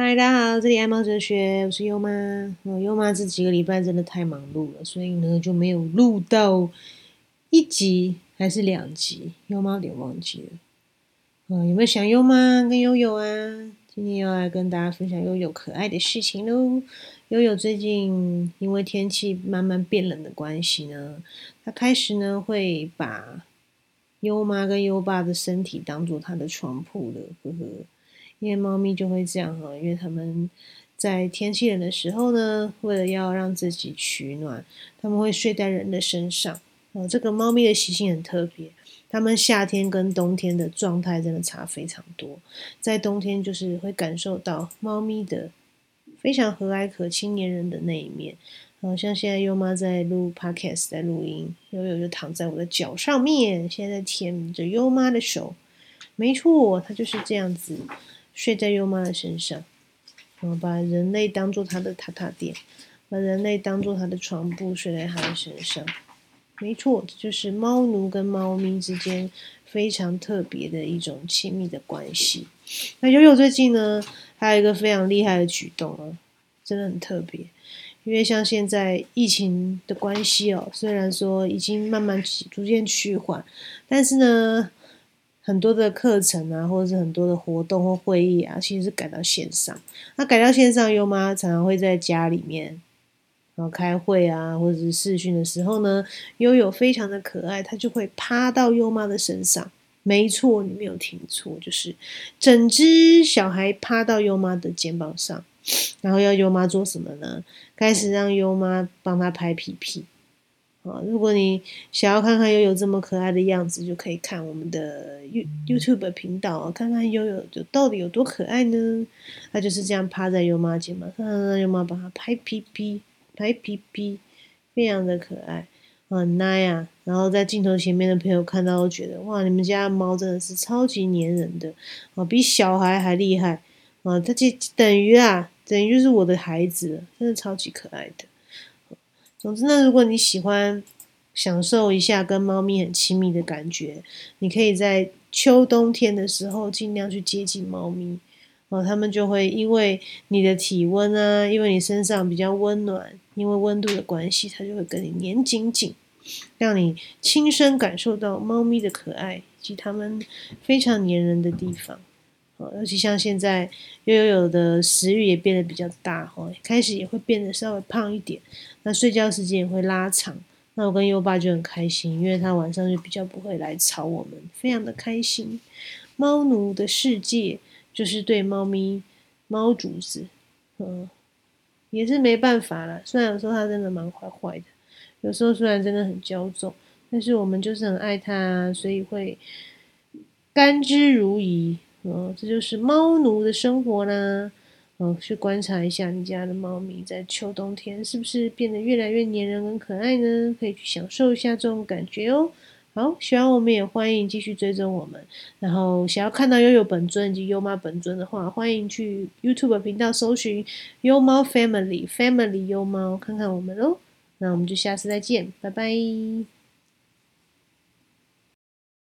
嗨，大家好，这里爱猫哲学，我是优妈。哦，优妈这几个礼拜真的太忙碌了，所以呢就没有录到一集还是两集，优妈有点忘记了。嗯，有没有想优妈跟悠悠啊？今天要来跟大家分享悠悠可爱的事情喽。悠悠最近因为天气慢慢变冷的关系呢，他开始呢会把优妈跟优爸的身体当做他的床铺了，呵呵。因为猫咪就会这样哈，因为它们在天气冷的时候呢，为了要让自己取暖，它们会睡在人的身上。哦，这个猫咪的习性很特别，它们夏天跟冬天的状态真的差非常多。在冬天就是会感受到猫咪的非常和蔼可亲、黏人的那一面。好像现在优妈在录 podcast，在录音，悠悠就躺在我的脚上面，现在舔着优妈的手。没错，它就是这样子。睡在幼妈的身上，然后把人类当做他的榻榻垫，把人类当做他的床铺，睡在他的身上。没错，这就是猫奴跟猫咪之间非常特别的一种亲密的关系。那悠悠最近呢，还有一个非常厉害的举动啊，真的很特别。因为像现在疫情的关系哦，虽然说已经慢慢逐渐趋缓，但是呢。很多的课程啊，或者是很多的活动或会议啊，其实是改到线上。那改到线上，优妈常常会在家里面，然后开会啊，或者是视讯的时候呢，悠悠非常的可爱，它就会趴到优妈的身上。没错，你没有听错，就是整只小孩趴到优妈的肩膀上，然后要优妈做什么呢？开始让优妈帮他拍屁屁。啊，如果你想要看看悠悠这么可爱的样子，就可以看我们的 You YouTube 频道啊，看看悠悠就到底有多可爱呢？他就是这样趴在优妈肩膀上，让优妈帮他拍屁屁，拍屁屁，非常的可爱，很奶啊。然后在镜头前面的朋友看到都觉得，哇，你们家猫真的是超级粘人的，哦，比小孩还厉害，啊，它就等于啊，等于就是我的孩子，真的超级可爱的。总之呢，如果你喜欢享受一下跟猫咪很亲密的感觉，你可以在秋冬天的时候尽量去接近猫咪哦，它们就会因为你的体温啊，因为你身上比较温暖，因为温度的关系，它就会跟你黏紧紧，让你亲身感受到猫咪的可爱以及它们非常黏人的地方。哦，尤其像现在悠悠的食欲也变得比较大哦，开始也会变得稍微胖一点，那睡觉时间也会拉长。那我跟优爸就很开心，因为他晚上就比较不会来吵我们，非常的开心。猫奴的世界就是对猫咪、猫主子，嗯，也是没办法了。虽然有时候他真的蛮坏坏的，有时候虽然真的很骄纵，但是我们就是很爱他，所以会甘之如饴。哦，这就是猫奴的生活啦。哦，去观察一下你家的猫咪在秋冬天是不是变得越来越黏人跟可爱呢？可以去享受一下这种感觉哦。好，喜欢我们也欢迎继续追踪我们。然后想要看到悠悠本尊以及优妈本尊的话，欢迎去 YouTube 频道搜寻优猫 Family Family 优猫，看看我们哦。那我们就下次再见，拜拜。